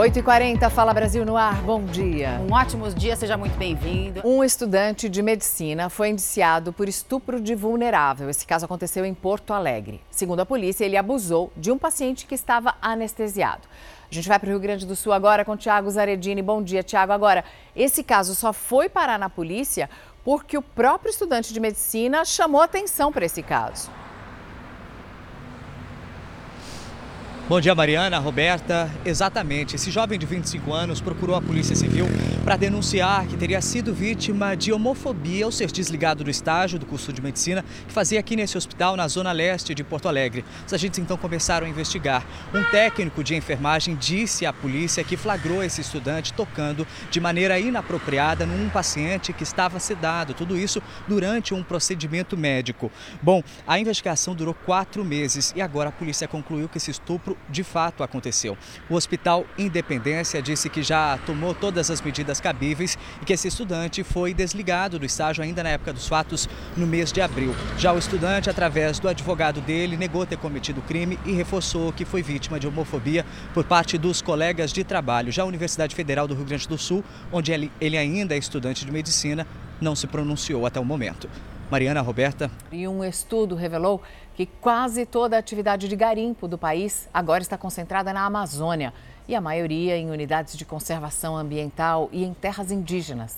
8h40, Fala Brasil no ar, bom dia. Um ótimo dia, seja muito bem-vindo. Um estudante de medicina foi indiciado por estupro de vulnerável. Esse caso aconteceu em Porto Alegre. Segundo a polícia, ele abusou de um paciente que estava anestesiado. A gente vai para o Rio Grande do Sul agora com Tiago Zaredini. Bom dia, Tiago. Agora, esse caso só foi parar na polícia porque o próprio estudante de medicina chamou atenção para esse caso. Bom dia, Mariana, Roberta. Exatamente. Esse jovem de 25 anos procurou a Polícia Civil para denunciar que teria sido vítima de homofobia ao ser desligado do estágio do curso de medicina que fazia aqui nesse hospital na zona leste de Porto Alegre. Os agentes então começaram a investigar. Um técnico de enfermagem disse à polícia que flagrou esse estudante tocando de maneira inapropriada num paciente que estava sedado. Tudo isso durante um procedimento médico. Bom, a investigação durou quatro meses e agora a polícia concluiu que esse estupro de fato aconteceu. O Hospital Independência disse que já tomou todas as medidas cabíveis e que esse estudante foi desligado do estágio ainda na época dos fatos, no mês de abril. Já o estudante, através do advogado dele, negou ter cometido o crime e reforçou que foi vítima de homofobia por parte dos colegas de trabalho. Já a Universidade Federal do Rio Grande do Sul, onde ele, ele ainda é estudante de medicina, não se pronunciou até o momento. Mariana Roberta. E um estudo revelou que quase toda a atividade de garimpo do país agora está concentrada na Amazônia e a maioria em unidades de conservação ambiental e em terras indígenas.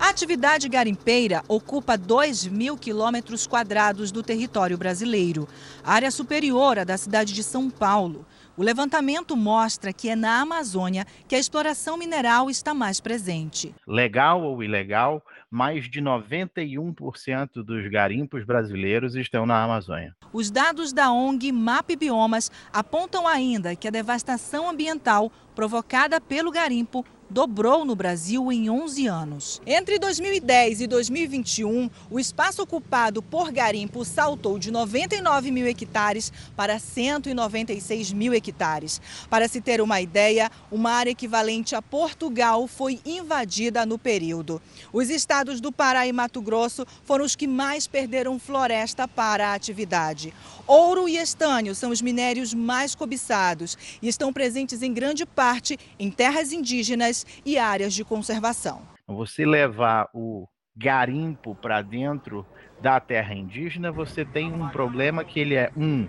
A atividade garimpeira ocupa 2 mil quilômetros quadrados do território brasileiro, área superior à da cidade de São Paulo. O levantamento mostra que é na Amazônia que a exploração mineral está mais presente. Legal ou ilegal, mais de 91% dos garimpos brasileiros estão na Amazônia. Os dados da ONG MAP Biomas apontam ainda que a devastação ambiental provocada pelo garimpo dobrou no Brasil em 11 anos. Entre 2010 e 2021, o espaço ocupado por garimpo saltou de 99 mil hectares para 196 mil hectares. Para se ter uma ideia, uma área equivalente a Portugal foi invadida no período. Os estados do Pará e Mato Grosso foram os que mais perderam floresta para a atividade. Ouro e estânio são os minérios mais cobiçados e estão presentes em grande parte em terras indígenas e áreas de conservação. Você levar o garimpo para dentro da terra indígena, você tem um problema que ele é um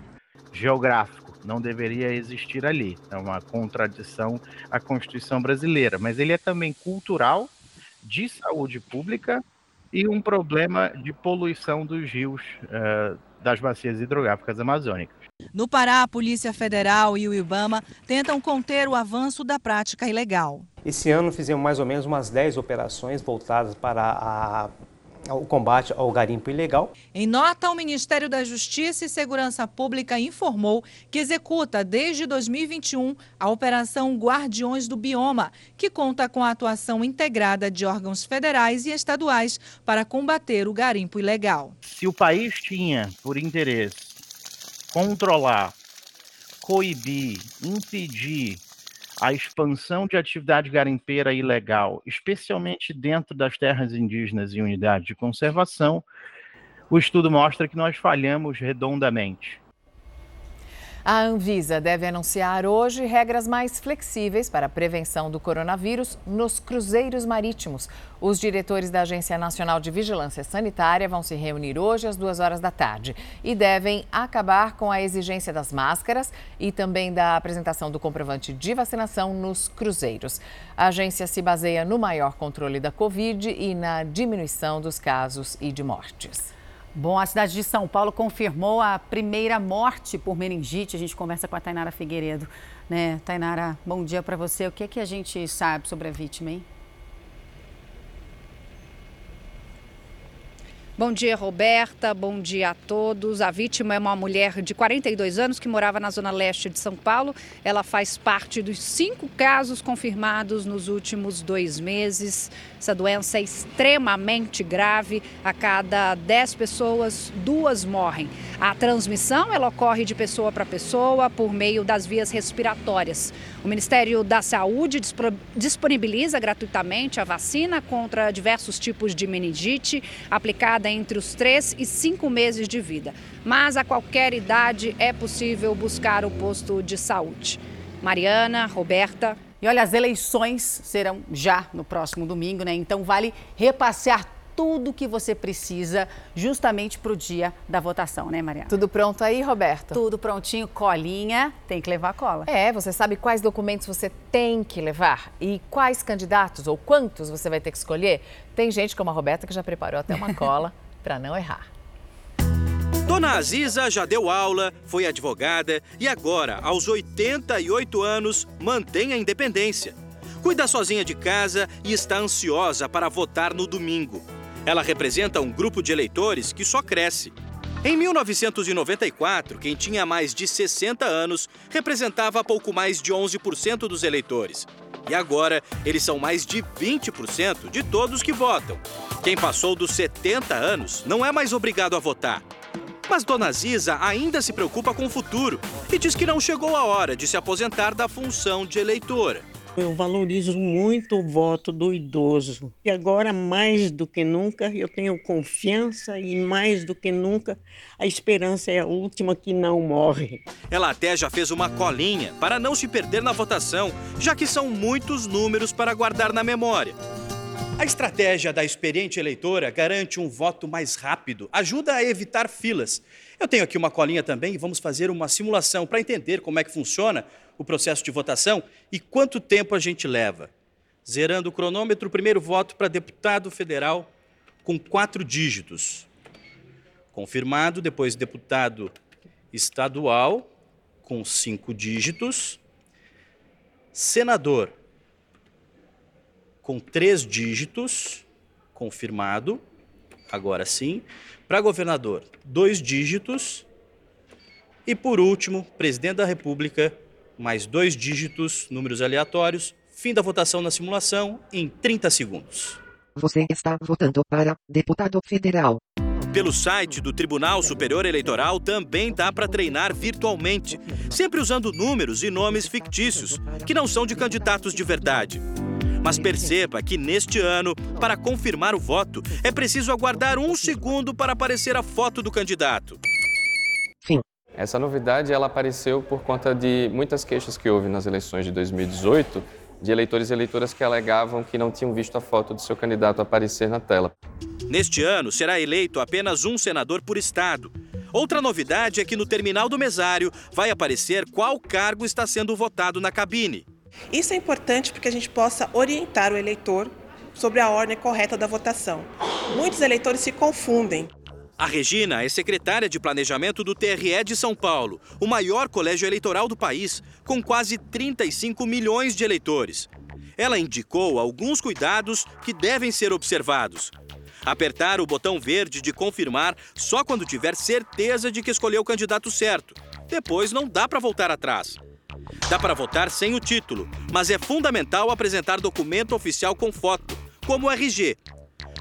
geográfico, não deveria existir ali. É uma contradição à Constituição brasileira, mas ele é também cultural, de saúde pública e um problema de poluição dos rios uh, das bacias hidrográficas amazônicas. No Pará, a Polícia Federal e o IBAMA tentam conter o avanço da prática ilegal. Esse ano fizemos mais ou menos umas 10 operações voltadas para a o combate ao garimpo ilegal. Em nota, o Ministério da Justiça e Segurança Pública informou que executa desde 2021 a Operação Guardiões do Bioma, que conta com a atuação integrada de órgãos federais e estaduais para combater o garimpo ilegal. Se o país tinha por interesse controlar, coibir, impedir a expansão de atividade garimpeira ilegal, especialmente dentro das terras indígenas e unidades de conservação, o estudo mostra que nós falhamos redondamente. A Anvisa deve anunciar hoje regras mais flexíveis para a prevenção do coronavírus nos cruzeiros marítimos. Os diretores da Agência Nacional de Vigilância Sanitária vão se reunir hoje às duas horas da tarde e devem acabar com a exigência das máscaras e também da apresentação do comprovante de vacinação nos cruzeiros. A agência se baseia no maior controle da Covid e na diminuição dos casos e de mortes. Bom, a cidade de São Paulo confirmou a primeira morte por meningite. A gente conversa com a Tainara Figueiredo. Né? Tainara, bom dia para você. O que, é que a gente sabe sobre a vítima, hein? Bom dia, Roberta. Bom dia a todos. A vítima é uma mulher de 42 anos que morava na zona leste de São Paulo. Ela faz parte dos cinco casos confirmados nos últimos dois meses. Essa doença é extremamente grave. A cada 10 pessoas, duas morrem. A transmissão ela ocorre de pessoa para pessoa por meio das vias respiratórias. O Ministério da Saúde disponibiliza gratuitamente a vacina contra diversos tipos de meningite, aplicada entre os 3 e 5 meses de vida. Mas a qualquer idade é possível buscar o posto de saúde. Mariana, Roberta. E olha, as eleições serão já no próximo domingo, né? Então vale repassear tudo que você precisa justamente para o dia da votação, né, Mariana? Tudo pronto aí, Roberto? Tudo prontinho, colinha, tem que levar cola. É, você sabe quais documentos você tem que levar e quais candidatos ou quantos você vai ter que escolher? Tem gente como a Roberta que já preparou até uma cola para não errar. Dona Aziza já deu aula, foi advogada e agora, aos 88 anos, mantém a independência. Cuida sozinha de casa e está ansiosa para votar no domingo. Ela representa um grupo de eleitores que só cresce. Em 1994, quem tinha mais de 60 anos representava pouco mais de 11% dos eleitores. E agora, eles são mais de 20% de todos que votam. Quem passou dos 70 anos não é mais obrigado a votar. Mas Dona Ziza ainda se preocupa com o futuro e diz que não chegou a hora de se aposentar da função de eleitora. Eu valorizo muito o voto do idoso. E agora, mais do que nunca, eu tenho confiança e mais do que nunca, a esperança é a última que não morre. Ela até já fez uma colinha para não se perder na votação, já que são muitos números para guardar na memória. A estratégia da experiente eleitora garante um voto mais rápido, ajuda a evitar filas. Eu tenho aqui uma colinha também e vamos fazer uma simulação para entender como é que funciona o processo de votação e quanto tempo a gente leva. Zerando o cronômetro, primeiro voto para deputado federal com quatro dígitos. Confirmado, depois deputado estadual com cinco dígitos. Senador com três dígitos, confirmado, agora sim. Para governador, dois dígitos. E por último, presidente da República, mais dois dígitos, números aleatórios. Fim da votação na simulação em 30 segundos. Você está votando para deputado federal. Pelo site do Tribunal Superior Eleitoral também dá para treinar virtualmente, sempre usando números e nomes fictícios, que não são de candidatos de verdade. Mas perceba que neste ano, para confirmar o voto, é preciso aguardar um segundo para aparecer a foto do candidato. Fim. Essa novidade ela apareceu por conta de muitas queixas que houve nas eleições de 2018 de eleitores e eleitoras que alegavam que não tinham visto a foto do seu candidato aparecer na tela. Neste ano, será eleito apenas um senador por estado. Outra novidade é que no terminal do mesário vai aparecer qual cargo está sendo votado na cabine. Isso é importante porque a gente possa orientar o eleitor sobre a ordem correta da votação. Muitos eleitores se confundem. A Regina é secretária de Planejamento do TRE de São Paulo, o maior colégio eleitoral do país, com quase 35 milhões de eleitores. Ela indicou alguns cuidados que devem ser observados. Apertar o botão verde de confirmar só quando tiver certeza de que escolheu o candidato certo. Depois não dá para voltar atrás. Dá para votar sem o título, mas é fundamental apresentar documento oficial com foto, como o RG.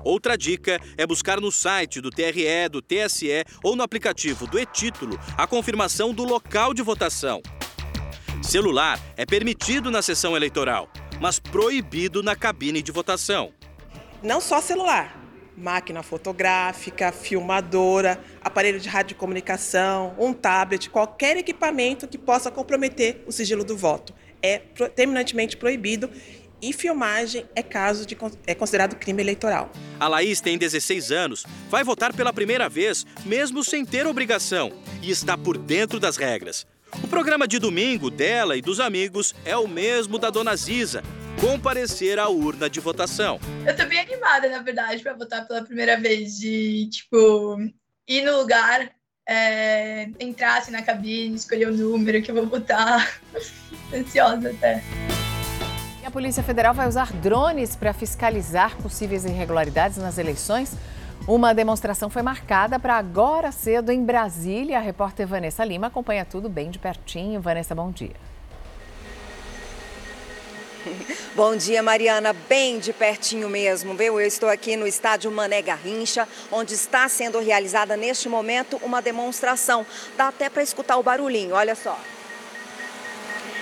Outra dica é buscar no site do TRE, do TSE ou no aplicativo do e-título a confirmação do local de votação. Celular é permitido na sessão eleitoral, mas proibido na cabine de votação. Não só celular, máquina fotográfica, filmadora, aparelho de radiocomunicação, um tablet, qualquer equipamento que possa comprometer o sigilo do voto. É terminantemente proibido e filmagem é caso de é considerado crime eleitoral. A Laís tem 16 anos, vai votar pela primeira vez, mesmo sem ter obrigação, e está por dentro das regras. O programa de domingo dela e dos amigos é o mesmo da dona Ziza, comparecer à urna de votação. Eu tô bem animada, na verdade, para votar pela primeira vez, de, tipo, ir no lugar, é, entrar assim, na cabine, escolher o número que eu vou votar. Ansiosa até. E a Polícia Federal vai usar drones para fiscalizar possíveis irregularidades nas eleições. Uma demonstração foi marcada para agora cedo em Brasília. A repórter Vanessa Lima acompanha tudo bem de pertinho. Vanessa, bom dia. Bom dia, Mariana. Bem de pertinho mesmo, viu? Eu estou aqui no estádio Mané Garrincha, onde está sendo realizada neste momento uma demonstração. Dá até para escutar o barulhinho, olha só.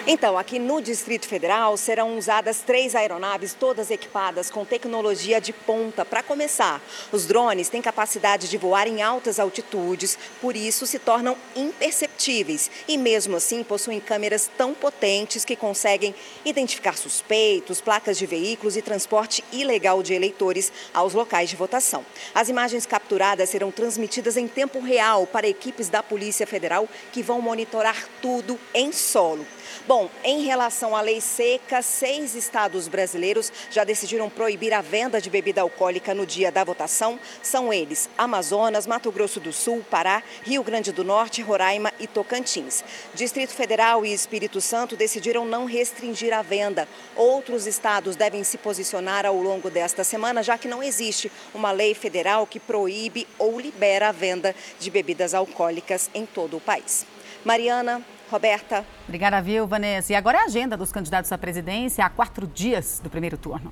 Então, aqui no Distrito Federal serão usadas três aeronaves, todas equipadas com tecnologia de ponta. Para começar, os drones têm capacidade de voar em altas altitudes, por isso se tornam imperceptíveis e, mesmo assim, possuem câmeras tão potentes que conseguem identificar suspeitos, placas de veículos e transporte ilegal de eleitores aos locais de votação. As imagens capturadas serão transmitidas em tempo real para equipes da Polícia Federal que vão monitorar tudo em solo. Bom, em relação à lei seca, seis estados brasileiros já decidiram proibir a venda de bebida alcoólica no dia da votação. São eles Amazonas, Mato Grosso do Sul, Pará, Rio Grande do Norte, Roraima e Tocantins. Distrito Federal e Espírito Santo decidiram não restringir a venda. Outros estados devem se posicionar ao longo desta semana, já que não existe uma lei federal que proíbe ou libera a venda de bebidas alcoólicas em todo o país. Mariana, Roberta. Obrigada, viu, Vanessa. E agora é a agenda dos candidatos à presidência há quatro dias do primeiro turno.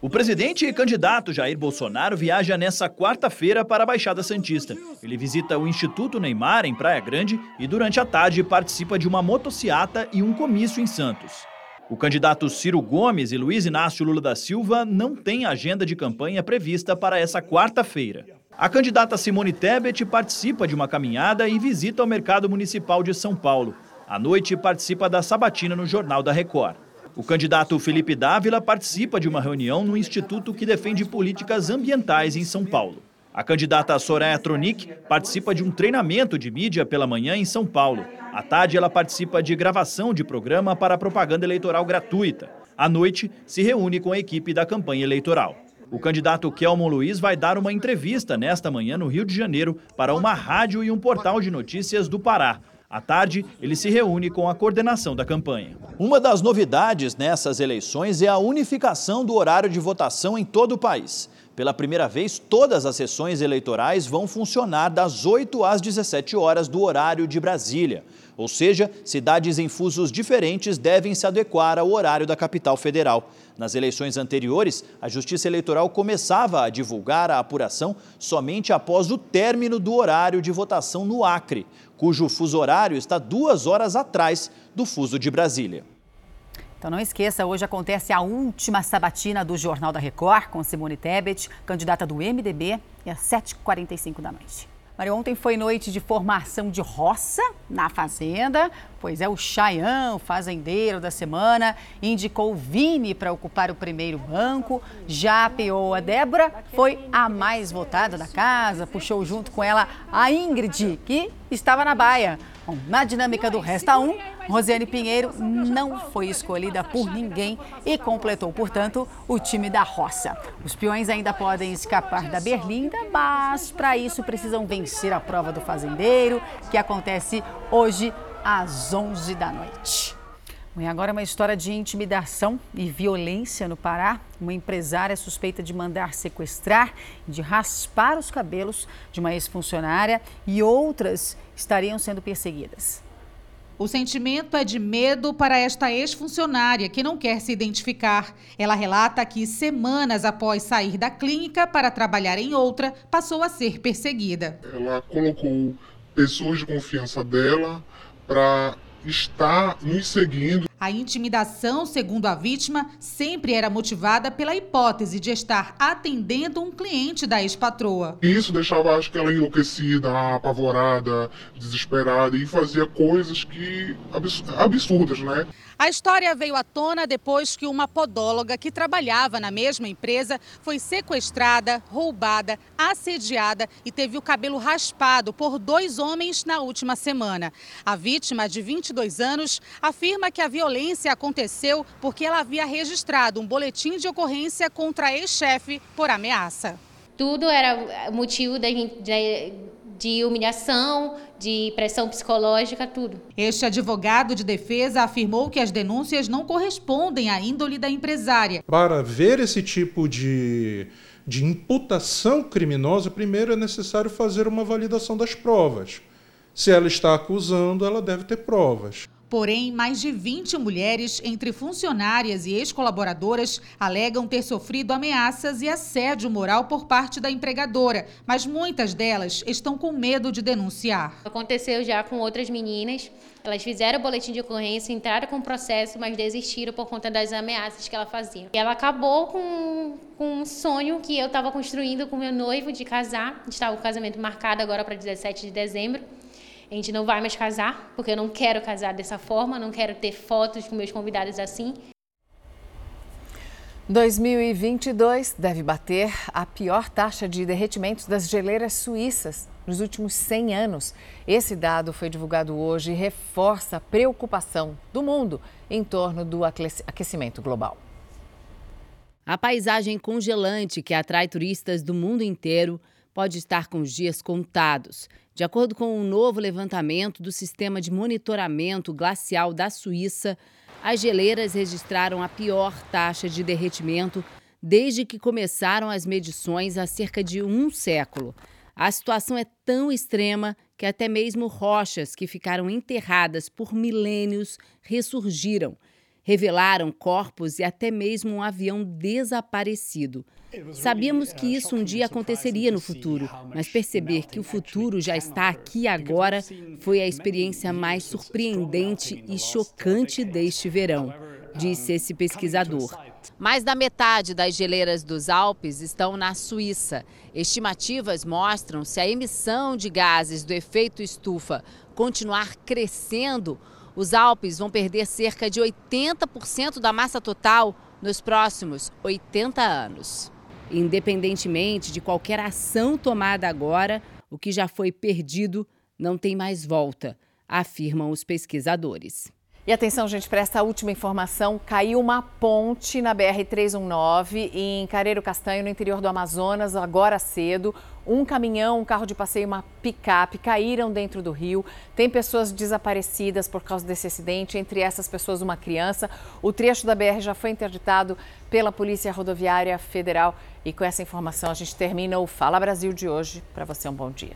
O presidente e candidato Jair Bolsonaro viaja nessa quarta-feira para a Baixada Santista. Ele visita o Instituto Neymar, em Praia Grande, e durante a tarde participa de uma motociata e um comício em Santos. O candidato Ciro Gomes e Luiz Inácio Lula da Silva não têm agenda de campanha prevista para essa quarta-feira. A candidata Simone Tebet participa de uma caminhada e visita o mercado municipal de São Paulo. À noite, participa da sabatina no Jornal da Record. O candidato Felipe Dávila participa de uma reunião no instituto que defende políticas ambientais em São Paulo. A candidata Soraya Tronic participa de um treinamento de mídia pela manhã em São Paulo. À tarde, ela participa de gravação de programa para propaganda eleitoral gratuita. À noite, se reúne com a equipe da campanha eleitoral. O candidato Kelmon Luiz vai dar uma entrevista nesta manhã no Rio de Janeiro para uma rádio e um portal de notícias do Pará. À tarde, ele se reúne com a coordenação da campanha. Uma das novidades nessas eleições é a unificação do horário de votação em todo o país. Pela primeira vez, todas as sessões eleitorais vão funcionar das 8 às 17 horas do horário de Brasília. Ou seja, cidades em fusos diferentes devem se adequar ao horário da capital federal. Nas eleições anteriores, a Justiça Eleitoral começava a divulgar a apuração somente após o término do horário de votação no Acre, cujo fuso horário está duas horas atrás do fuso de Brasília. Então não esqueça, hoje acontece a última sabatina do Jornal da Record com Simone Tebet, candidata do MDB, e às 7h45 da noite. Mário, ontem foi noite de formação de roça na Fazenda, pois é o Chayão, fazendeiro da semana, indicou o Vini para ocupar o primeiro banco. Já apeou a Débora, foi a mais votada da casa, puxou junto com ela a Ingrid, que estava na baia. Bom, na dinâmica do Resta 1, Rosiane Pinheiro não foi escolhida por ninguém e completou, portanto, o time da roça. Os peões ainda podem escapar da berlinda, mas para isso precisam vencer a prova do fazendeiro, que acontece hoje às 11 da noite. E agora uma história de intimidação e violência no Pará. Uma empresária suspeita de mandar sequestrar e de raspar os cabelos de uma ex-funcionária e outras estariam sendo perseguidas. O sentimento é de medo para esta ex-funcionária que não quer se identificar. Ela relata que semanas após sair da clínica para trabalhar em outra, passou a ser perseguida. Ela colocou pessoas de confiança dela para estar nos seguindo. A intimidação, segundo a vítima, sempre era motivada pela hipótese de estar atendendo um cliente da ex-patroa. Isso deixava, acho que ela enlouquecida, apavorada, desesperada e fazia coisas que absurdas, né? A história veio à tona depois que uma podóloga que trabalhava na mesma empresa foi sequestrada, roubada, assediada e teve o cabelo raspado por dois homens na última semana. A vítima, de 22 anos, afirma que a violência aconteceu porque ela havia registrado um boletim de ocorrência contra a ex-chefe por ameaça. Tudo era motivo de, de de humilhação, de pressão psicológica, tudo. Este advogado de defesa afirmou que as denúncias não correspondem à índole da empresária. Para ver esse tipo de, de imputação criminosa, primeiro é necessário fazer uma validação das provas. Se ela está acusando, ela deve ter provas. Porém, mais de 20 mulheres, entre funcionárias e ex-colaboradoras, alegam ter sofrido ameaças e assédio moral por parte da empregadora, mas muitas delas estão com medo de denunciar. Aconteceu já com outras meninas. Elas fizeram o boletim de ocorrência, entraram com o processo, mas desistiram por conta das ameaças que ela fazia. E ela acabou com, com um sonho que eu estava construindo com meu noivo de casar. Estava o casamento marcado agora para 17 de dezembro. A gente não vai mais casar, porque eu não quero casar dessa forma, não quero ter fotos com meus convidados assim. 2022 deve bater a pior taxa de derretimento das geleiras suíças nos últimos 100 anos. Esse dado foi divulgado hoje e reforça a preocupação do mundo em torno do aquecimento global. A paisagem congelante que atrai turistas do mundo inteiro pode estar com os dias contados. De acordo com um novo levantamento do Sistema de Monitoramento Glacial da Suíça, as geleiras registraram a pior taxa de derretimento desde que começaram as medições há cerca de um século. A situação é tão extrema que até mesmo rochas que ficaram enterradas por milênios ressurgiram revelaram corpos e até mesmo um avião desaparecido. Sabíamos que isso um dia aconteceria no futuro, mas perceber que o futuro já está aqui agora foi a experiência mais surpreendente e chocante deste verão, disse esse pesquisador. Mais da metade das geleiras dos Alpes estão na Suíça. Estimativas mostram se a emissão de gases do efeito estufa continuar crescendo, os Alpes vão perder cerca de 80% da massa total nos próximos 80 anos. Independentemente de qualquer ação tomada agora, o que já foi perdido não tem mais volta, afirmam os pesquisadores. E atenção, gente, para essa última informação: caiu uma ponte na BR-319 em Careiro Castanho, no interior do Amazonas, agora cedo. Um caminhão, um carro de passeio e uma picape caíram dentro do rio. Tem pessoas desaparecidas por causa desse acidente, entre essas pessoas, uma criança. O trecho da BR já foi interditado pela Polícia Rodoviária Federal. E com essa informação, a gente termina o Fala Brasil de hoje. Para você, um bom dia.